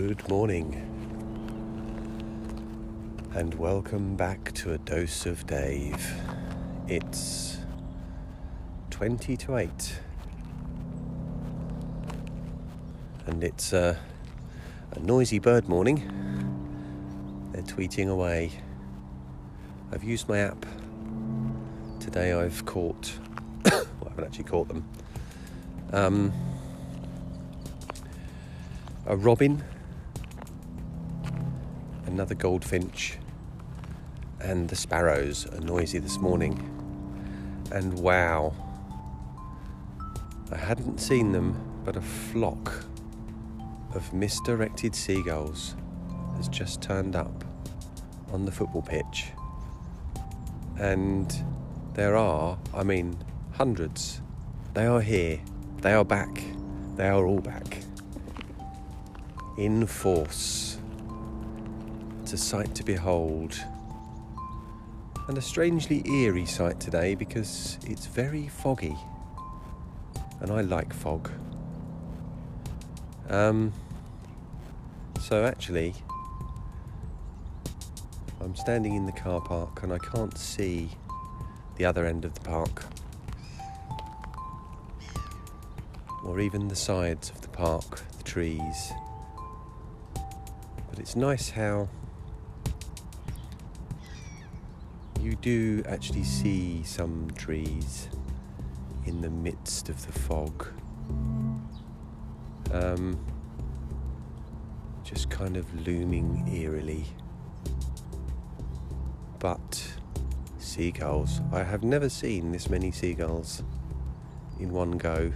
Good morning, and welcome back to a dose of Dave. It's 20 to 8, and it's uh, a noisy bird morning. They're tweeting away. I've used my app. Today I've caught, well, I haven't actually caught them. Um, a robin, another goldfinch, and the sparrows are noisy this morning. And wow, I hadn't seen them, but a flock of misdirected seagulls has just turned up on the football pitch. And there are, I mean, hundreds. They are here. They are back. They are all back in force. It's a sight to behold. And a strangely eerie sight today because it's very foggy. And I like fog. Um, so actually, I'm standing in the car park and I can't see the other end of the park. Or even the sides of the park, the trees. But it's nice how you do actually see some trees in the midst of the fog. Um, just kind of looming eerily. But seagulls, I have never seen this many seagulls in one go.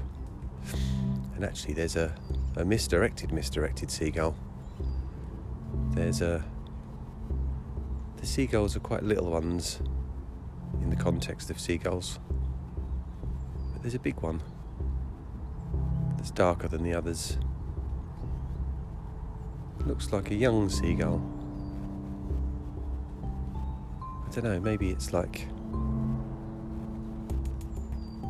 And actually, there's a, a misdirected, misdirected seagull there's a. The seagulls are quite little ones in the context of seagulls. But there's a big one that's darker than the others. Looks like a young seagull. I don't know, maybe it's like.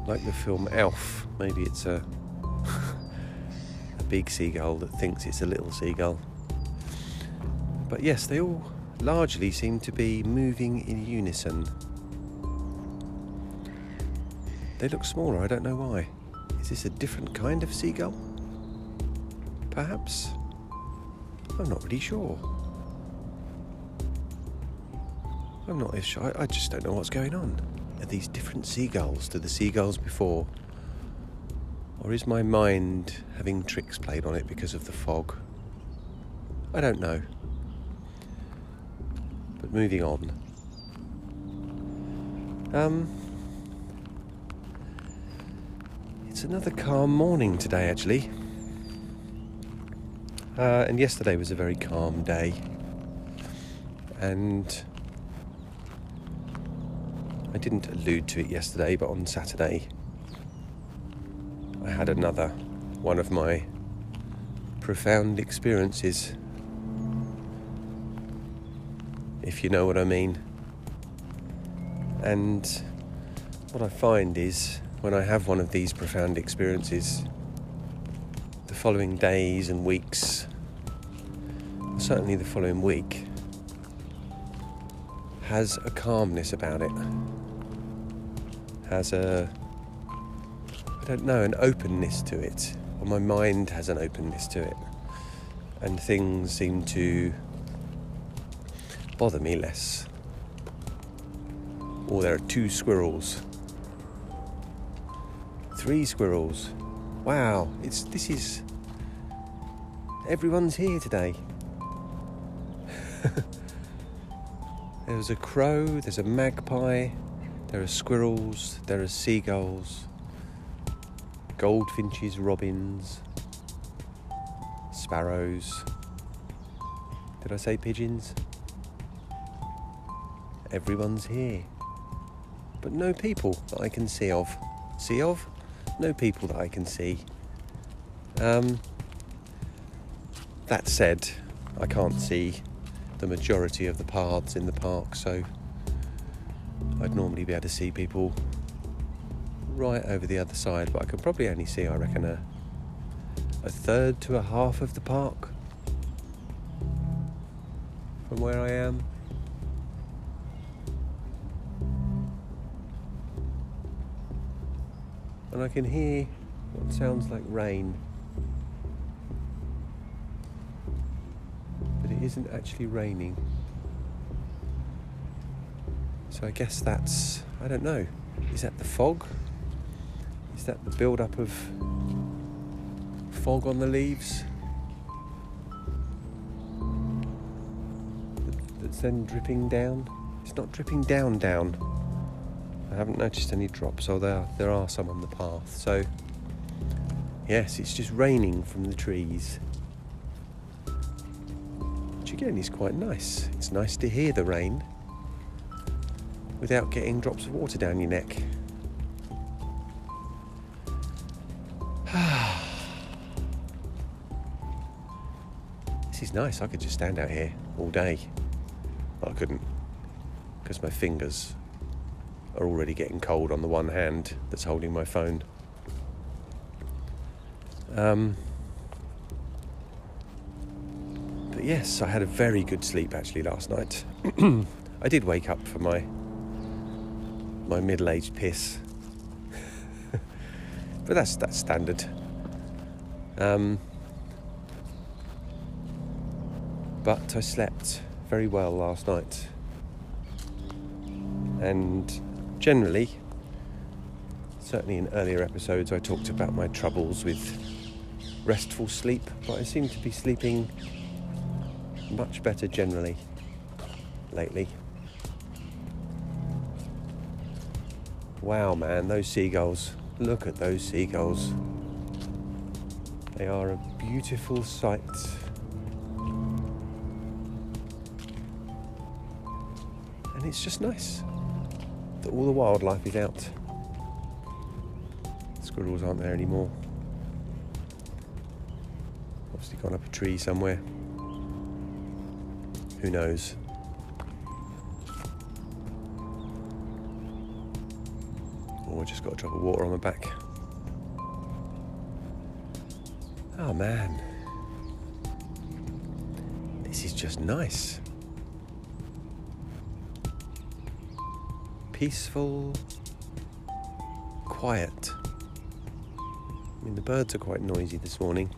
Like the film Elf. Maybe it's a. a big seagull that thinks it's a little seagull. But yes, they all largely seem to be moving in unison. They look smaller, I don't know why. Is this a different kind of seagull? Perhaps? I'm not really sure. I'm not as sure. I just don't know what's going on. Are these different seagulls to the seagulls before? Or is my mind having tricks played on it because of the fog? I don't know moving on. Um, it's another calm morning today, actually. Uh, and yesterday was a very calm day. And I didn't allude to it yesterday, but on Saturday, I had another one of my profound experiences if you know what I mean. And what I find is when I have one of these profound experiences, the following days and weeks, certainly the following week, has a calmness about it. Has a, I don't know, an openness to it. Or my mind has an openness to it. And things seem to bother me less. Oh, there are two squirrels. Three squirrels. Wow, it's this is everyone's here today. there's a crow, there's a magpie, there are squirrels, there are seagulls, goldfinches, robins, sparrows. Did I say pigeons? Everyone's here. But no people that I can see of. See of? No people that I can see. Um, that said, I can't see the majority of the paths in the park, so I'd normally be able to see people right over the other side, but I can probably only see, I reckon, a, a third to a half of the park. from where I am. And I can hear what sounds like rain. But it isn't actually raining. So I guess that's, I don't know, is that the fog? Is that the build up of fog on the leaves? That's then dripping down? It's not dripping down, down. I haven't noticed any drops, although there are some on the path. So, yes, it's just raining from the trees. Which again is quite nice. It's nice to hear the rain without getting drops of water down your neck. this is nice. I could just stand out here all day. Well, I couldn't because my fingers are already getting cold on the one hand that's holding my phone. Um, but yes, I had a very good sleep actually last night. I did wake up for my my middle-aged piss. but that's that's standard. Um, but I slept very well last night, and generally, certainly in earlier episodes, I talked about my troubles with restful sleep, but I seem to be sleeping much better generally lately. Wow, man, those seagulls. Look at those seagulls. They are a beautiful sight. And it's just nice that all the wildlife is out. Squirrels aren't there anymore. Obviously gone up a tree somewhere. Who knows? Oh, I just got a drop of water on my back. Oh man. This is just nice. Peaceful, quiet. I mean, the birds are quite noisy this morning.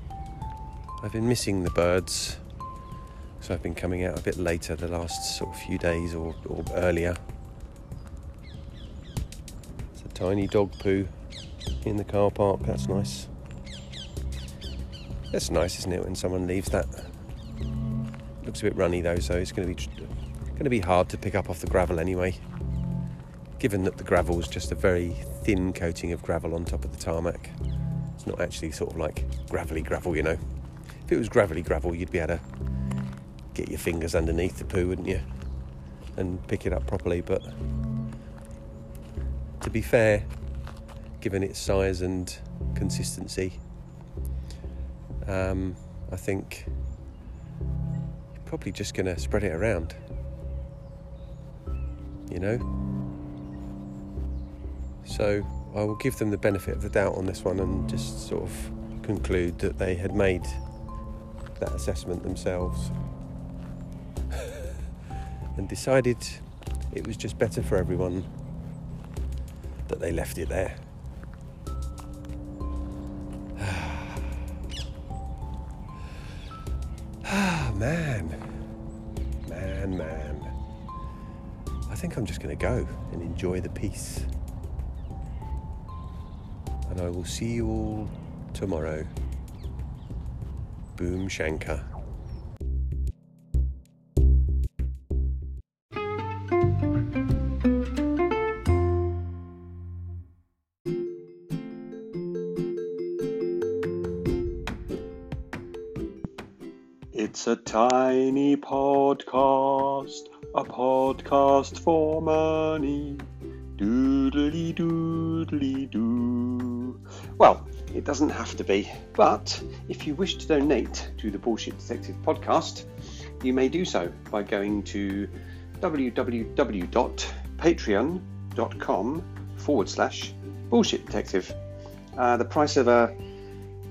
I've been missing the birds, so I've been coming out a bit later the last sort of few days or, or earlier It's a tiny dog poo in the car park. That's nice. That's nice, isn't it, when someone leaves that? Looks a bit runny though, so it's going to be going to be hard to pick up off the gravel anyway. Given that the gravel is just a very thin coating of gravel on top of the tarmac, it's not actually sort of like gravelly gravel, you know. If it was gravelly gravel, you'd be able to get your fingers underneath the poo, wouldn't you? And pick it up properly, but to be fair, given its size and consistency, um, I think you're probably just going to spread it around. You know? So I will give them the benefit of the doubt on this one and just sort of conclude that they had made that assessment themselves and decided it was just better for everyone that they left it there. Ah, man. Man, man. I think I'm just going to go and enjoy the peace. And I will see you all tomorrow. Boom Shankar. It's a tiny podcast, a podcast for money. Doodly doodly doo. Well, it doesn't have to be, but if you wish to donate to the Bullshit Detective podcast, you may do so by going to www.patreon.com forward slash bullshit detective. Uh, the price of a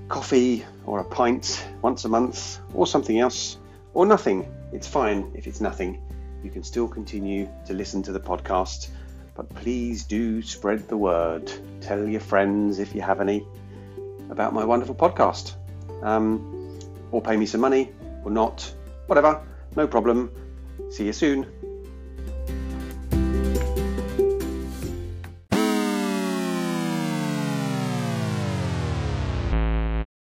coffee or a pint once a month or something else or nothing it's fine if it's nothing. You can still continue to listen to the podcast, but please do spread the word. Tell your friends if you have any about my wonderful podcast. Um, or pay me some money or not, whatever, no problem. See you soon.